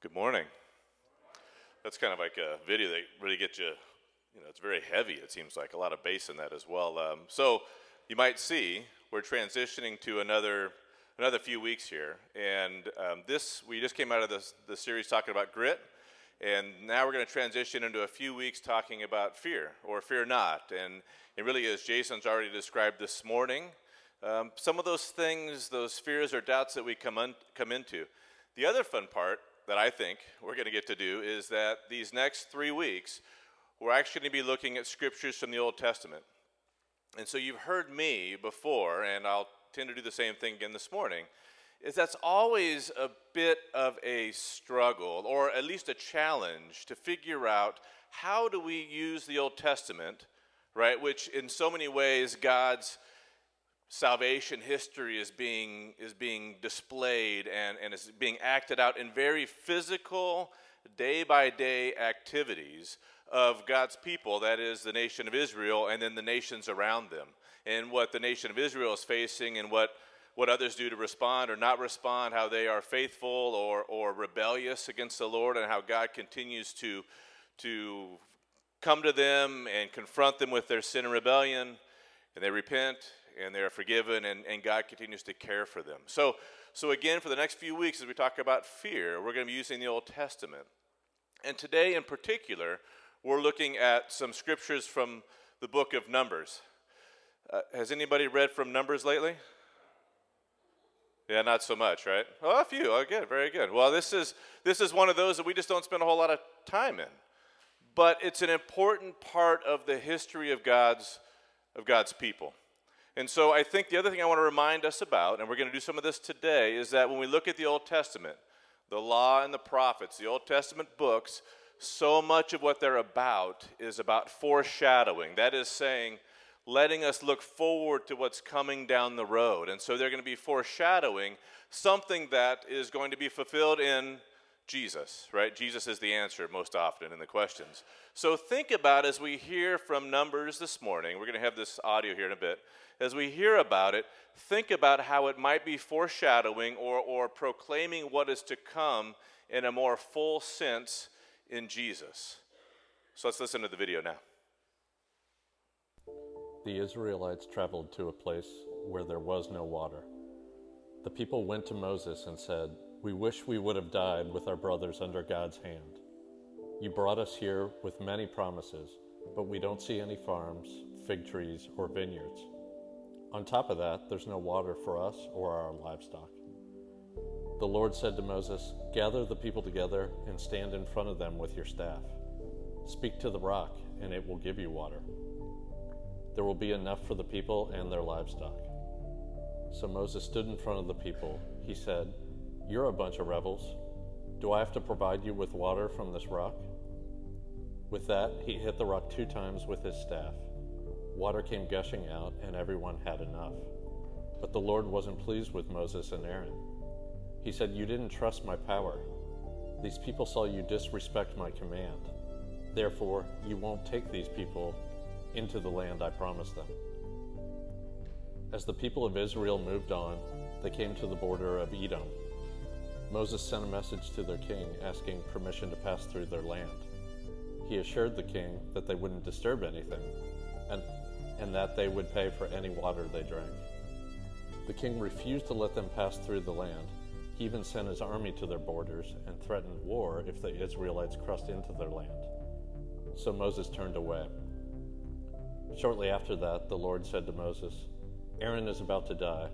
Good morning. That's kind of like a video that really gets you, you know, it's very heavy, it seems like. A lot of bass in that as well. Um, so you might see we're transitioning to another another few weeks here. And um, this, we just came out of this, the series talking about grit. And now we're going to transition into a few weeks talking about fear or fear not. And it really, as Jason's already described this morning, um, some of those things, those fears or doubts that we come, un- come into. The other fun part that I think we're going to get to do is that these next three weeks, we're actually going to be looking at scriptures from the Old Testament. And so you've heard me before, and I'll tend to do the same thing again this morning, is that's always a bit of a struggle, or at least a challenge, to figure out how do we use the Old Testament, right, which in so many ways God's salvation history is being, is being displayed and, and is being acted out in very physical, day by day activities of God's people, that is the nation of Israel, and then the nations around them, and what the nation of Israel is facing, and what, what others do to respond or not respond, how they are faithful or, or rebellious against the Lord, and how God continues to, to come to them and confront them with their sin and rebellion, and they repent and they are forgiven, and, and God continues to care for them. So, so, again, for the next few weeks, as we talk about fear, we're going to be using the Old Testament. And today, in particular, we're looking at some scriptures from the book of Numbers. Uh, has anybody read from Numbers lately? Yeah, not so much, right? Oh, a few. Oh, good, very good. Well, this is this is one of those that we just don't spend a whole lot of time in, but it's an important part of the history of God's of God's people. And so I think the other thing I want to remind us about, and we're going to do some of this today, is that when we look at the Old Testament, the law and the prophets, the Old Testament books, so much of what they're about is about foreshadowing. That is saying, letting us look forward to what's coming down the road. And so they're going to be foreshadowing something that is going to be fulfilled in Jesus, right? Jesus is the answer most often in the questions. So think about as we hear from Numbers this morning, we're going to have this audio here in a bit as we hear about it, think about how it might be foreshadowing or, or proclaiming what is to come in a more full sense in Jesus. So let's listen to the video now. The Israelites traveled to a place where there was no water. The people went to Moses and said, We wish we would have died with our brothers under God's hand. You brought us here with many promises, but we don't see any farms, fig trees, or vineyards. On top of that, there's no water for us or our livestock. The Lord said to Moses, Gather the people together and stand in front of them with your staff. Speak to the rock, and it will give you water. There will be enough for the people and their livestock. So Moses stood in front of the people. He said, You're a bunch of rebels. Do I have to provide you with water from this rock? With that, he hit the rock two times with his staff. Water came gushing out, and everyone had enough. But the Lord wasn't pleased with Moses and Aaron. He said, You didn't trust my power. These people saw you disrespect my command. Therefore, you won't take these people into the land I promised them. As the people of Israel moved on, they came to the border of Edom. Moses sent a message to their king asking permission to pass through their land. He assured the king that they wouldn't disturb anything and and that they would pay for any water they drank. The king refused to let them pass through the land. He even sent his army to their borders and threatened war if the Israelites crossed into their land. So Moses turned away. Shortly after that, the Lord said to Moses, Aaron is about to die.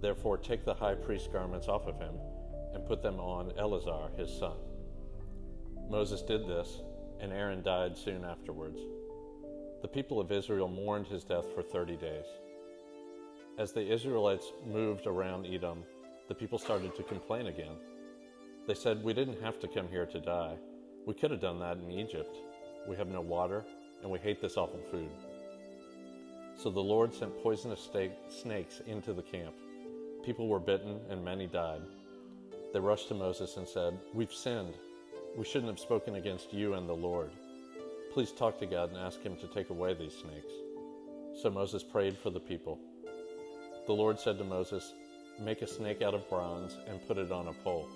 Therefore, take the high priest's garments off of him and put them on Eleazar, his son. Moses did this, and Aaron died soon afterwards. The people of Israel mourned his death for 30 days. As the Israelites moved around Edom, the people started to complain again. They said, We didn't have to come here to die. We could have done that in Egypt. We have no water, and we hate this awful food. So the Lord sent poisonous snakes into the camp. People were bitten, and many died. They rushed to Moses and said, We've sinned. We shouldn't have spoken against you and the Lord. Please talk to God and ask Him to take away these snakes. So Moses prayed for the people. The Lord said to Moses, Make a snake out of bronze and put it on a pole.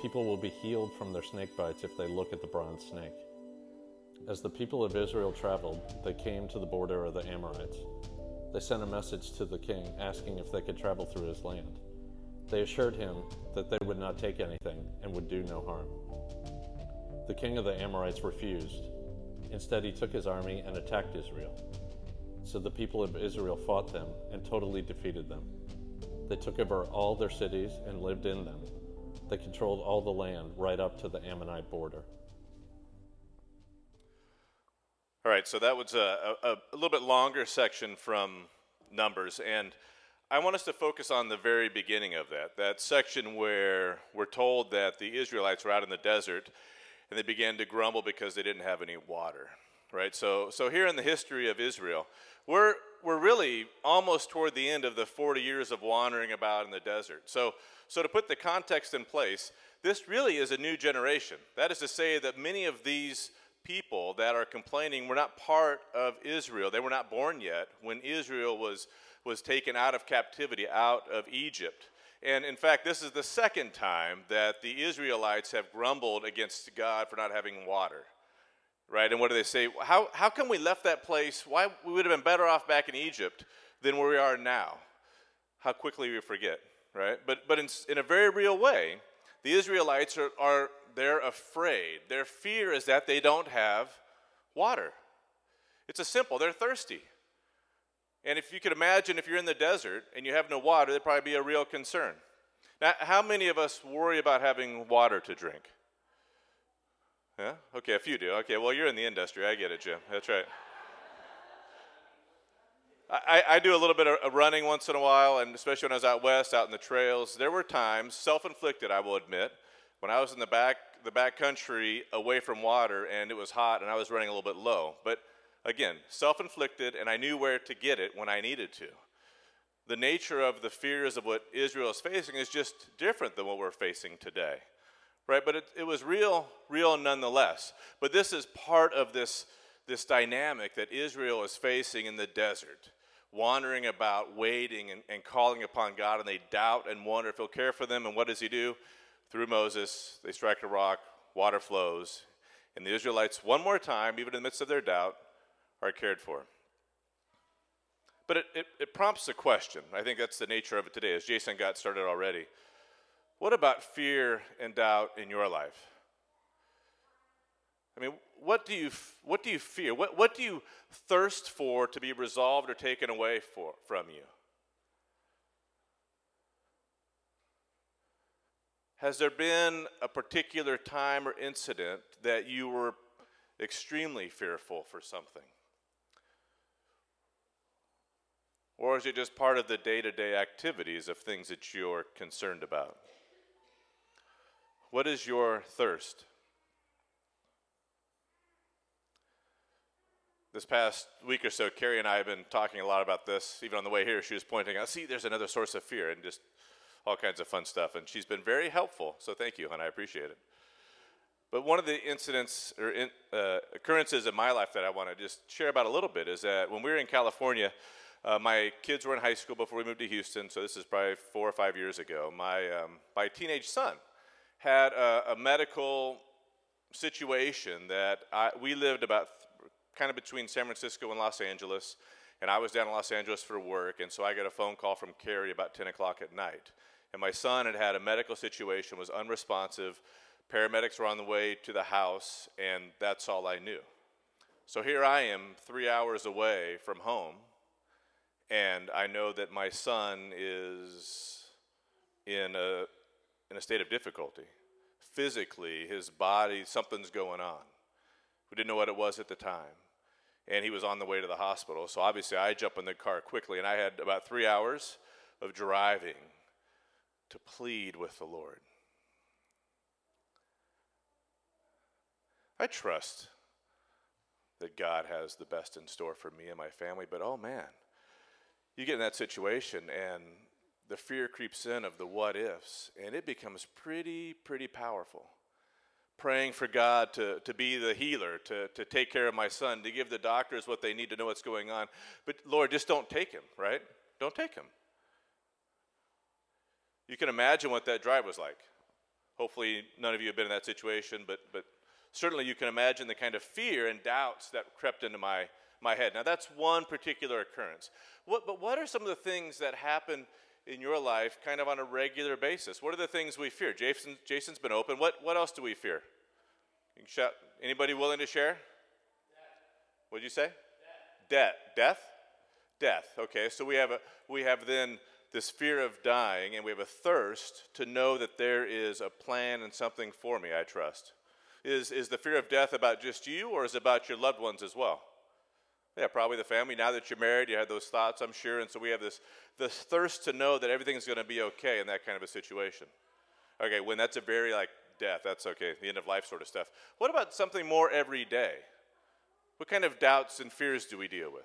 People will be healed from their snake bites if they look at the bronze snake. As the people of Israel traveled, they came to the border of the Amorites. They sent a message to the king asking if they could travel through his land. They assured him that they would not take anything and would do no harm. The king of the Amorites refused. Instead, he took his army and attacked Israel. So the people of Israel fought them and totally defeated them. They took over all their cities and lived in them. They controlled all the land right up to the Ammonite border. All right, so that was a, a, a, little bit longer section from Numbers, and I want us to focus on the very beginning of that, that section where we're told that the Israelites were out in the desert and they began to grumble because they didn't have any water, right? So, so here in the history of Israel, we're, we're really almost toward the end of the 40 years of wandering about in the desert. So, so to put the context in place, this really is a new generation. That is to say that many of these people that are complaining were not part of Israel. They were not born yet when Israel was, was taken out of captivity, out of Egypt. And in fact, this is the second time that the Israelites have grumbled against God for not having water. Right? And what do they say? How, how come we left that place? Why we would have been better off back in Egypt than where we are now? How quickly we forget, right? But, but in, in a very real way, the Israelites are, are they're afraid. Their fear is that they don't have water. It's a simple, they're thirsty. And if you could imagine if you're in the desert and you have no water, that'd probably be a real concern. Now, how many of us worry about having water to drink? Yeah? Okay, a few do. Okay, well, you're in the industry. I get it, Jim. That's right. I, I, do a little bit of running once in a while, and especially when I was out west, out in the trails. There were times, self inflicted, I will admit, when I was in the back, the back country away from water and it was hot and I was running a little bit low. But again, self inflicted, and I knew where to get it when I needed to. The nature of the fears of what Israel is facing is just different than what we're facing today. Right? But it, it was real, real nonetheless. But this is part of this, this dynamic that Israel is facing in the desert wandering about, waiting and, and, calling upon God, and they doubt and wonder if He'll care for them. And what does He do? through Moses, they strike a rock, water flows, and the Israelites, one more time, even in the midst of their doubt, are cared for. But it, it, it, prompts a question. I think that's the nature of it today, as Jason got started already. What about fear and doubt in your life? I mean, what do you, what do you fear? What, what do you thirst for to be resolved or taken away for, from you? Has there been a particular time or incident that you were extremely fearful for something? Or is it just part of the day to day activities of things that you're concerned about? What is your thirst? This past week or so, Carrie and I have been talking a lot about this. Even on the way here, she was pointing out, see, there's another source of fear, and just all kinds of fun stuff. And she's been very helpful, so thank you, and I appreciate it. But one of the incidents or in, uh, occurrences in my life that I want to just share about a little bit is that when we were in California, uh, my kids were in high school before we moved to Houston, so this is probably four or five years ago. My, um, my teenage son had a, a medical situation that I, we lived about th- kind of between San Francisco and Los Angeles, and I was down in Los Angeles for work, and so I got a phone call from Carrie about 10 o'clock at night and my son had had a medical situation, was unresponsive. Paramedics were on the way to the house, and that's all I knew. So here I am, three hours away from home, and I know that my son is in a, in a state of difficulty. Physically, his body, something's going on. We didn't know what it was at the time. And he was on the way to the hospital. So obviously, I jump in the car quickly, and I had about three hours of driving to plead with the Lord. I trust that God has the best in store for me and my family, but oh man, you get in that situation and the fear creeps in of the what ifs, and it becomes pretty, pretty powerful. Praying for God to, to be the healer, to, to take care of my son, to give the doctors what they need to know what's going on. But Lord, just don't take him, right? Don't take him. You can imagine what that drive was like. Hopefully, none of you have been in that situation, but, but certainly you can imagine the kind of fear and doubts that crept into my, my head. Now, that's one particular occurrence. What, but what are some of the things that happen in your life kind of on a regular basis? What are the things we fear? Jason, Jason's been open. What, what else do we fear? Shout. Anybody willing to share? What'd you say? Death. Death? Death. Okay, so we have, a, we have then this fear of dying, and we have a thirst to know that there is a plan and something for me, I trust. Is, is the fear of death about just you, or is it about your loved ones as well? Yeah, probably the family. Now that you're married, you have those thoughts, I'm sure, and so we have this, this thirst to know that everything's going to be okay in that kind of a situation. Okay, when that's a very like death, that's okay, the end of life sort of stuff. What about something more every day? What kind of doubts and fears do we deal with?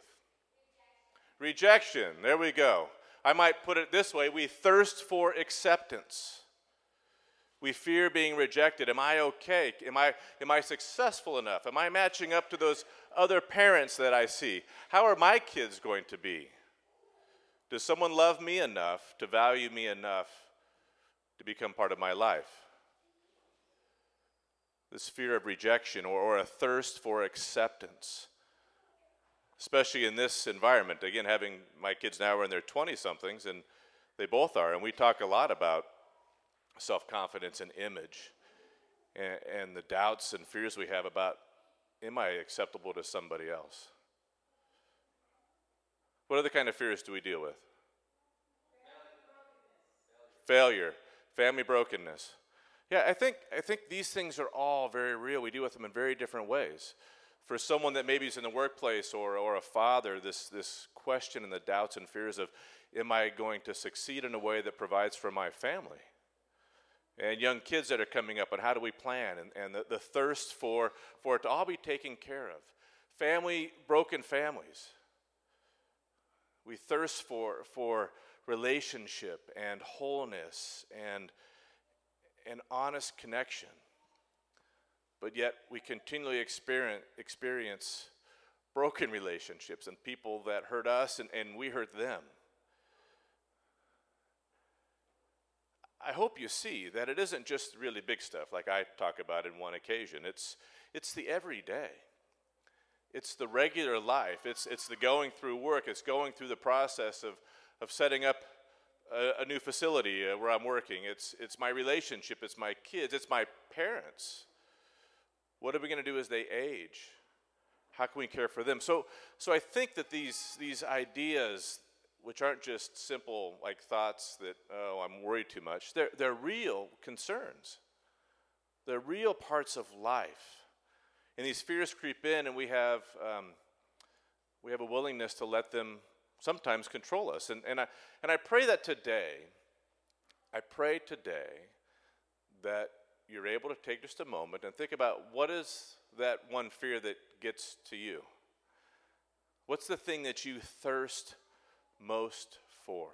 Rejection. There we go. I might put it this way we thirst for acceptance. We fear being rejected. Am I okay? Am I, am I successful enough? Am I matching up to those other parents that I see? How are my kids going to be? Does someone love me enough to value me enough to become part of my life? This fear of rejection or, or a thirst for acceptance especially in this environment. Again, having my kids now are in their 20 somethings, and they both are, and we talk a lot about self confidence and image and, and, the doubts and fears we have about am I acceptable to somebody else? What other kind of fears do we deal with? Failure, family brokenness. Yeah, I think, I think these things are all very real. We deal with them in very different ways for someone that maybe is in the workplace or, or a father, this, this question and the doubts and fears of, am I going to succeed in a way that provides for my family? And young kids that are coming up, and how do we plan? And, and the, the thirst for, for it to all be taken care of. Family, broken families. We thirst for, for relationship and wholeness and, an honest connection but yet we continually experience, experience broken relationships and people that hurt us and, and we hurt them. I hope you see that it isn't just really big stuff like I talk about in one occasion. It's, it's the everyday. It's the regular life. It's, it's the going through work. It's going through the process of, of setting up a, a new facility uh, where I'm working. It's, it's my relationship. It's my kids. It's my parents. What are we going to do as they age? How can we care for them? So, so I think that these, these ideas, which aren't just simple like thoughts that, oh, I'm worried too much, they're, they're real concerns. They're real parts of life. And these fears creep in, and we have, um, we have a willingness to let them sometimes control us. And, and, I, and I pray that today, I pray today that you're able to take just a moment and think about what is that one fear that gets to you? What's the thing that you thirst most for?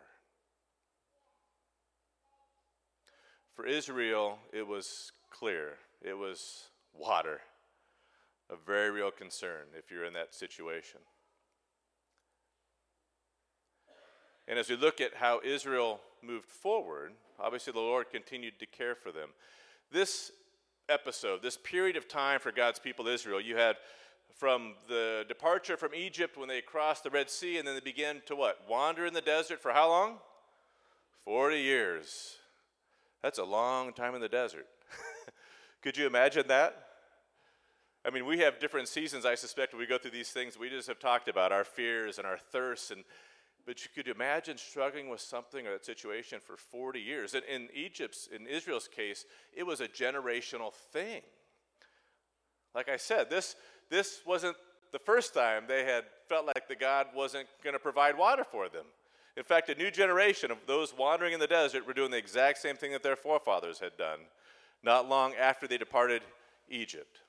For Israel, it was clear. It was water. A very real concern if you're in that situation. And as we look at how Israel moved forward, obviously the Lord continued to care for them this episode, this period of time for God's people Israel, you had from the departure from Egypt when they crossed the Red Sea, and then they began to what? Wander in the desert for how long? 40 years. That's a long time in the desert. Could you imagine that? I mean, we have different seasons, I suspect, we go through these things. We just have talked about our fears and our thirsts and but you could imagine struggling with something or that situation for 40 years. And in Egypt's, in Israel's case, it was a generational thing. Like I said, this, this wasn't the first time they had felt like the God wasn't going to provide water for them. In fact, a new generation of those wandering in the desert were doing the exact same thing that their forefathers had done not long after they departed Egypt.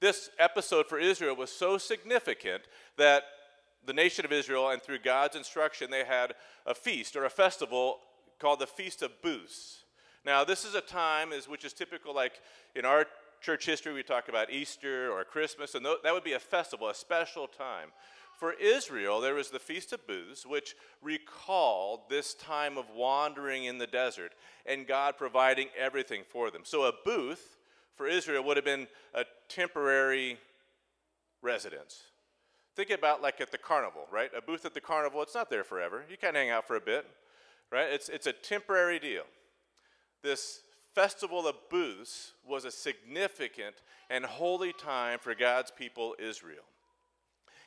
This episode for Israel was so significant that the nation of Israel, and through God's instruction, they had a feast or a festival called the Feast of Booths. Now, this is a time is, which is typical, like in our church history, we talk about Easter or Christmas, and that would be a festival, a special time for Israel, there was the Feast of Booths, which recalled this time of wandering in the desert and God providing everything for them. So, a booth for Israel would have been a temporary residence. Think about like at the carnival, right? A booth at the carnival, it's not there forever. You can hang out for a bit, right? It's, it's a temporary deal. This festival of booths was a significant and holy time for God's people, Israel.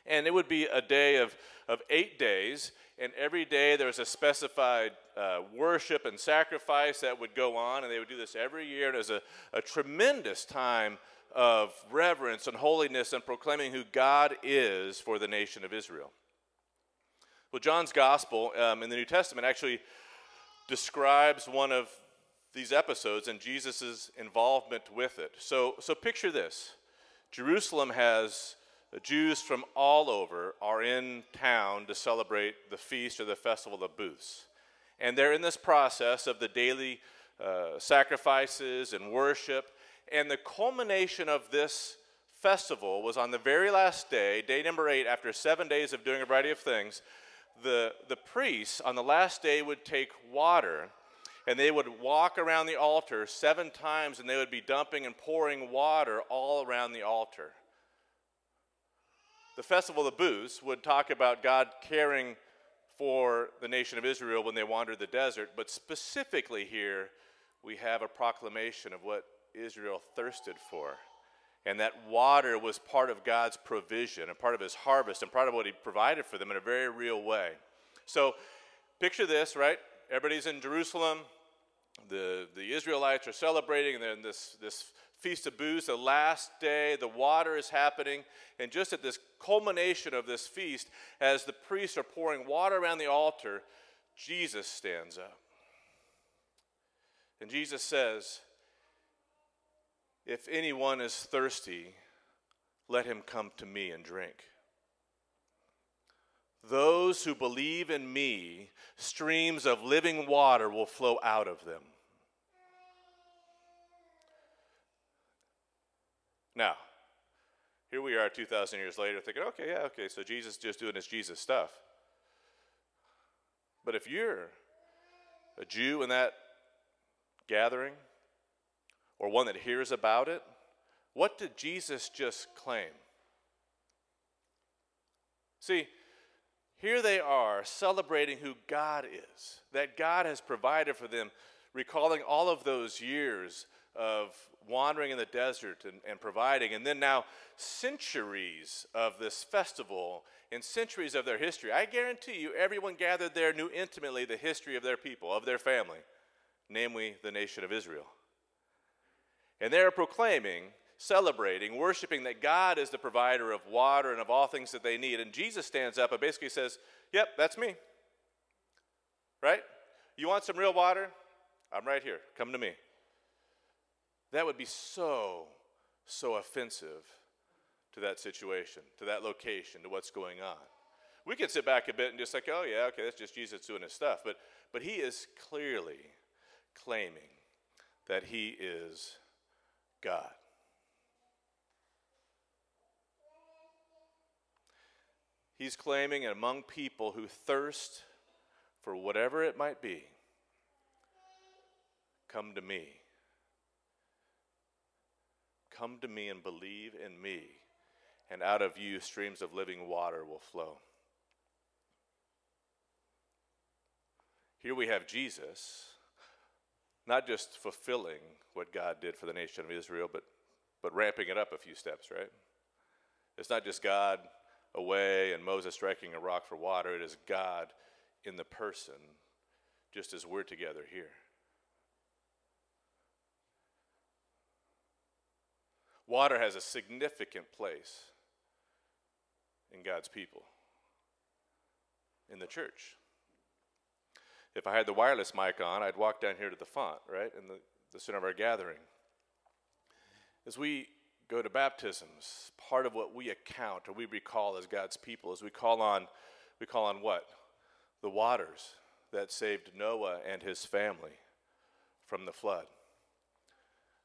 And it would be a day of, of eight days, and every day there was a specified uh, worship and sacrifice that would go on, and they would do this every year. And it was a, a tremendous time of reverence and holiness and proclaiming who God is for the nation of Israel. Well, John's gospel um, in the New Testament actually describes one of these episodes and Jesus' involvement with it. So, so picture this Jerusalem has Jews from all over are in town to celebrate the feast or the festival of booths. And they're in this process of the daily uh, sacrifices and worship. And the culmination of this festival was on the very last day, day number eight, after seven days of doing a variety of things. The, the priests on the last day would take water and they would walk around the altar seven times and they would be dumping and pouring water all around the altar the Festival of Booths would talk about God caring for the nation of Israel when they wandered the desert, but specifically here, we have a proclamation of what Israel thirsted for. And that water was part of God's provision and part of his harvest and part of what he provided for them in a very real way. So picture this, right? Everybody's in Jerusalem. The, the Israelites are celebrating, and then this, this Feast of Booths, the last day, the water is happening. And just at this culmination of this feast, as the priests are pouring water around the altar, Jesus stands up. And Jesus says, If anyone is thirsty, let him come to me and drink. Those who believe in me, streams of living water will flow out of them. Now, here we are 2,000 years later thinking, okay, yeah, okay, so Jesus just doing his Jesus stuff. But if you're a Jew in that gathering, or one that hears about it, what did Jesus just claim? See, here they are celebrating who God is, that God has provided for them, recalling all of those years of wandering in the desert and, and providing, and then now centuries of this festival and centuries of their history. I guarantee you, everyone gathered there knew intimately the history of their people, of their family, namely the nation of Israel. And they're proclaiming, celebrating, worshiping that God is the provider of water and of all things that they need. And Jesus stands up and basically says, Yep, that's me. Right? You want some real water? I'm right here. Come to me. That would be so, so offensive to that situation, to that location, to what's going on. We could sit back a bit and just like, oh, yeah, okay, that's just Jesus doing his stuff. But, but he is clearly claiming that he is God. He's claiming among people who thirst for whatever it might be, come to me. Come to me and believe in me, and out of you streams of living water will flow. Here we have Jesus, not just fulfilling what God did for the nation of Israel, but, but ramping it up a few steps, right? It's not just God away and Moses striking a rock for water, it is God in the person, just as we're together here. Water has a significant place in God's people, in the church. If I had the wireless mic on, I'd walk down here to the font, right, in the, the center of our gathering. As we go to baptisms, part of what we account or we recall as God's people is we call on, we call on what? The waters that saved Noah and his family from the flood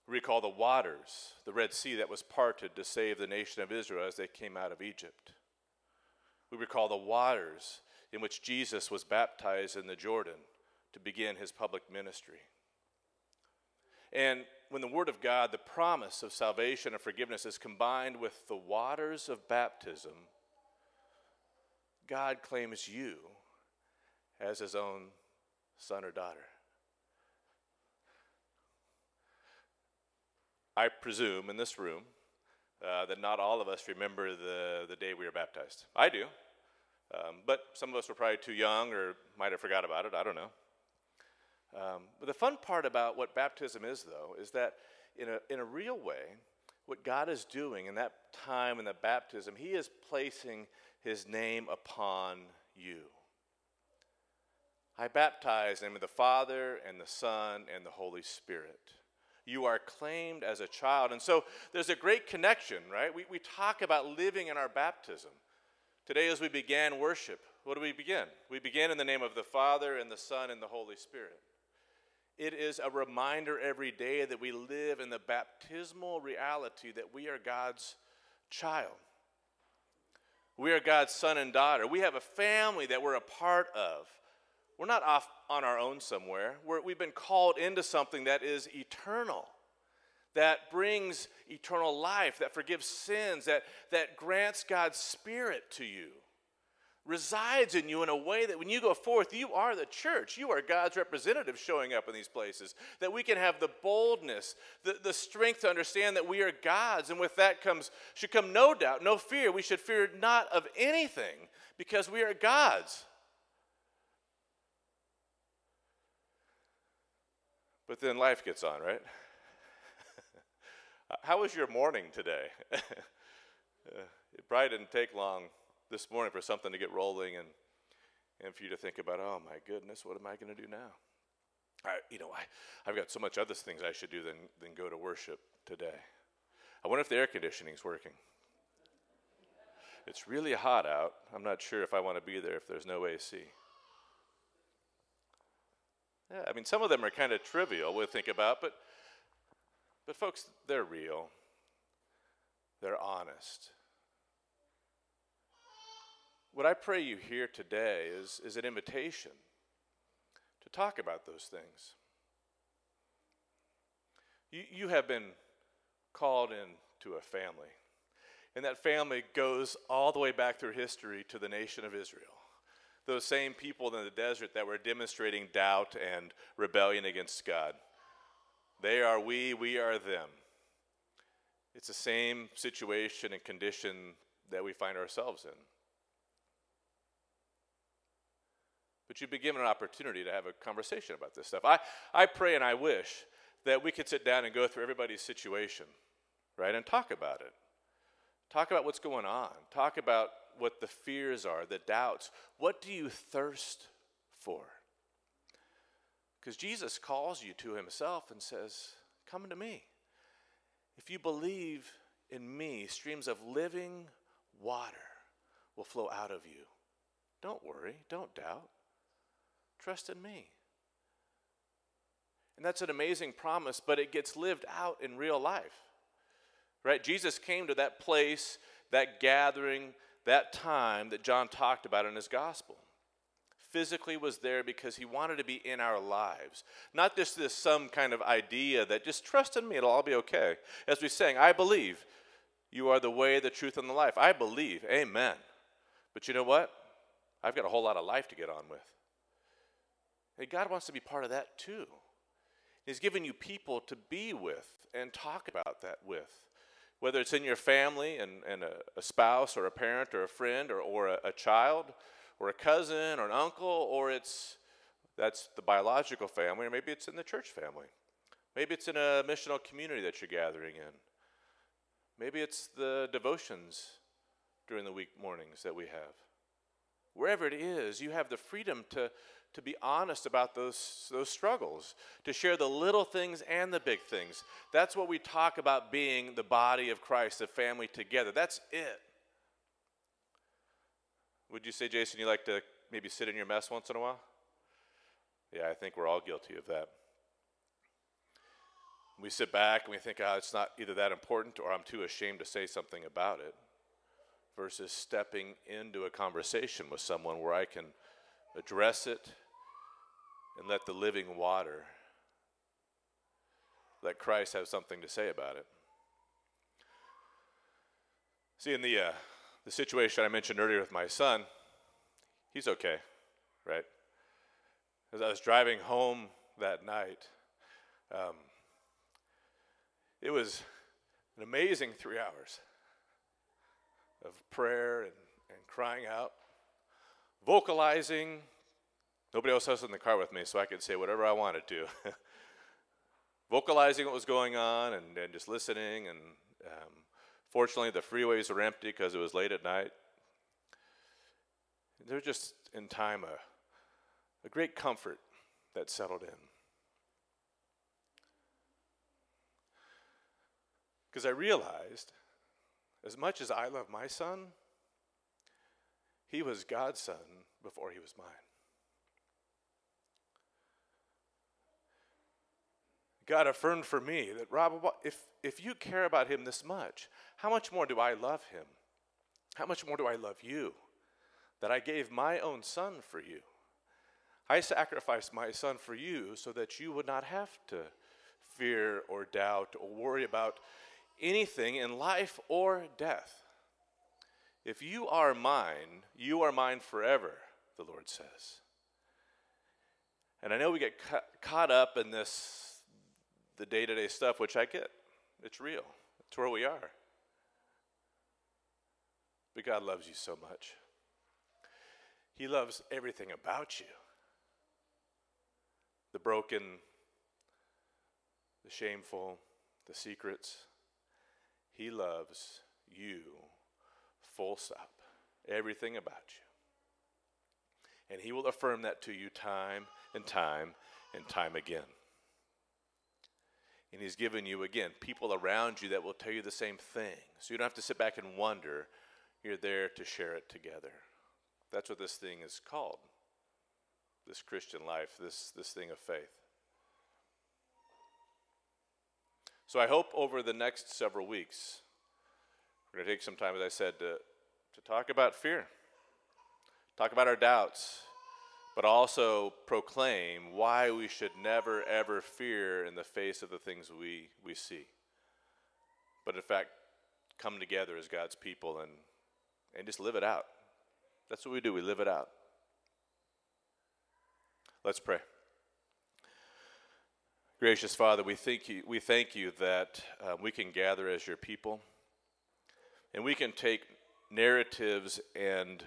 We recall the waters, the Red Sea that was parted to save the nation of Israel as they came out of Egypt. We recall the waters in which Jesus was baptized in the Jordan to begin his public ministry. And when the Word of God, the promise of salvation and forgiveness, is combined with the waters of baptism, God claims you as his own son or daughter. I presume in this room uh, that not all of us remember the, the day we were baptized. I do. Um, but some of us were probably too young or might have forgot about it. I don't know. Um, but the fun part about what baptism is, though, is that in a, in a real way, what God is doing in that time in the baptism, He is placing His name upon you. I baptize in the name of the Father and the Son and the Holy Spirit. You are claimed as a child. And so there's a great connection, right? We, we talk about living in our baptism. Today, as we began worship, what do we begin? We begin in the name of the Father and the Son and the Holy Spirit. It is a reminder every day that we live in the baptismal reality that we are God's child. We are God's son and daughter. We have a family that we're a part of. We're not off on our own somewhere. we have been called into something that is eternal, that brings eternal life, that forgives sins, that, that grants God's Spirit to you resides in you in a way that when you go forth, you are the church. You are God's representative showing up in these places. That we can have the boldness, the, the strength to understand that we are God's. And with that comes should come no doubt, no fear. We should fear not of anything because we are God's. But then life gets on, right? How was your morning today? it probably didn't take long this morning for something to get rolling and, and for you to think about, oh my goodness, what am I going to do now? I, you know, I, I've got so much other things I should do than, than go to worship today. I wonder if the air conditioning's working. It's really hot out. I'm not sure if I want to be there if there's no AC. Yeah, I mean, some of them are kind of trivial we think about, but, but folks, they're real. They're honest. What I pray you hear today is, is an invitation to talk about those things. You, you have been called into a family, and that family goes all the way back through history to the nation of Israel. Those same people in the desert that were demonstrating doubt and rebellion against God. They are we, we are them. It's the same situation and condition that we find ourselves in. But you've been given an opportunity to have a conversation about this stuff. I, I pray and I wish that we could sit down and go through everybody's situation, right, and talk about it. Talk about what's going on. Talk about what the fears are, the doubts. What do you thirst for? Because Jesus calls you to himself and says, Come to me. If you believe in me, streams of living water will flow out of you. Don't worry, don't doubt. Trust in me. And that's an amazing promise, but it gets lived out in real life. Right? Jesus came to that place, that gathering, that time that John talked about in his gospel. Physically was there because he wanted to be in our lives. Not just this some kind of idea that just trust in me, it'll all be okay. As we sang, I believe you are the way, the truth, and the life. I believe. Amen. But you know what? I've got a whole lot of life to get on with. And God wants to be part of that too. He's given you people to be with and talk about that with. Whether it's in your family and, and a, a spouse or a parent or a friend or, or a, a child or a cousin or an uncle, or it's that's the biological family, or maybe it's in the church family. Maybe it's in a missional community that you're gathering in. Maybe it's the devotions during the week mornings that we have. Wherever it is, you have the freedom to, to be honest about those, those struggles, to share the little things and the big things. That's what we talk about being the body of Christ, the family together. That's it. Would you say, Jason, you like to maybe sit in your mess once in a while? Yeah, I think we're all guilty of that. We sit back and we think, oh, it's not either that important or I'm too ashamed to say something about it. versus stepping into a conversation with someone where I can address it and let the living water, let Christ have something to say about it. See, in the, uh, the situation I mentioned earlier with my son, he's okay, right? As I was driving home that night, um, it was an amazing three hours of prayer and, and crying out, vocalizing. Nobody else was in the car with me, so I could say whatever I wanted to. vocalizing what was going on and, and just listening. And um, fortunately, the freeways were empty because it was late at night. There was just in time a, a great comfort that settled in. Because I realized, as much as I love my son, he was God's son before he was mine. God affirmed for me that, Rob, if, if you care about him this much, how much more do I love him? How much more do I love you? That I gave my own son for you. I sacrificed my son for you so that you would not have to fear or doubt or worry about anything in life or death. If you are mine, you are mine forever, the Lord says. And I know we get ca- caught up in this, the day to day stuff, which I get. It's real, it's where we are. But God loves you so much. He loves everything about you the broken, the shameful, the secrets. He loves you, full stop, everything about you. And He will affirm that to you time and time and time again. And He's given you, again, people around you that will tell you the same thing. So you don't have to sit back and wonder. You're there to share it together. That's what this thing is called this Christian life, this, this thing of faith. So I hope over the next several weeks, we're going to take some time, as I said, to, to talk about fear, talk about our doubts, but also proclaim why we should never, ever fear in the face of the things we, we see. But in fact, come together as God's people and, and just live it out. That's what we do, we live it out. Let's pray. Gracious Father, we thank you, we thank you that uh, we can gather as your people and we can take narratives and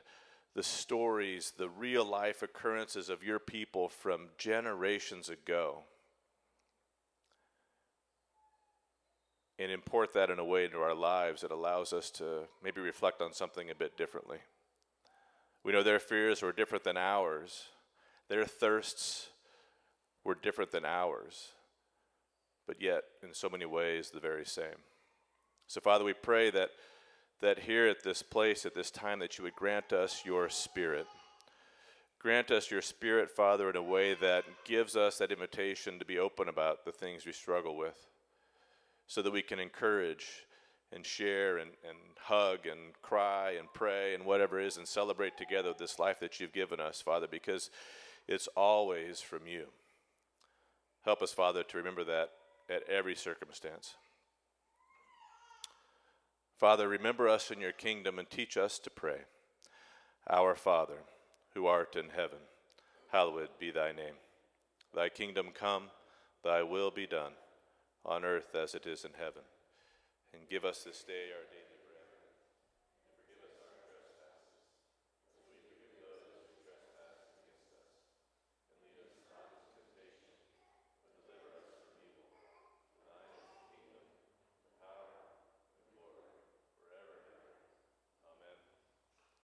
the stories, the real life occurrences of your people from generations ago and import that in a way into our lives that allows us to maybe reflect on something a bit differently. We know their fears were different than ours, their thirsts were different than ours but yet in so many ways the very same. So, Father, we pray that, that here at this place, at this time, that you would grant us your Spirit. Grant us your Spirit, Father, in a way that gives us that invitation to be open about the things we struggle with, so that we can encourage and share and, and hug and cry and pray and whatever is and celebrate together this life that you've given us, Father, because it's always from you. Help us, Father, to remember that at every circumstance. Father, remember us in your kingdom and teach us to pray. Our Father, who art in heaven, hallowed be thy name. Thy kingdom come, thy will be done, on earth as it is in heaven. And give us this day our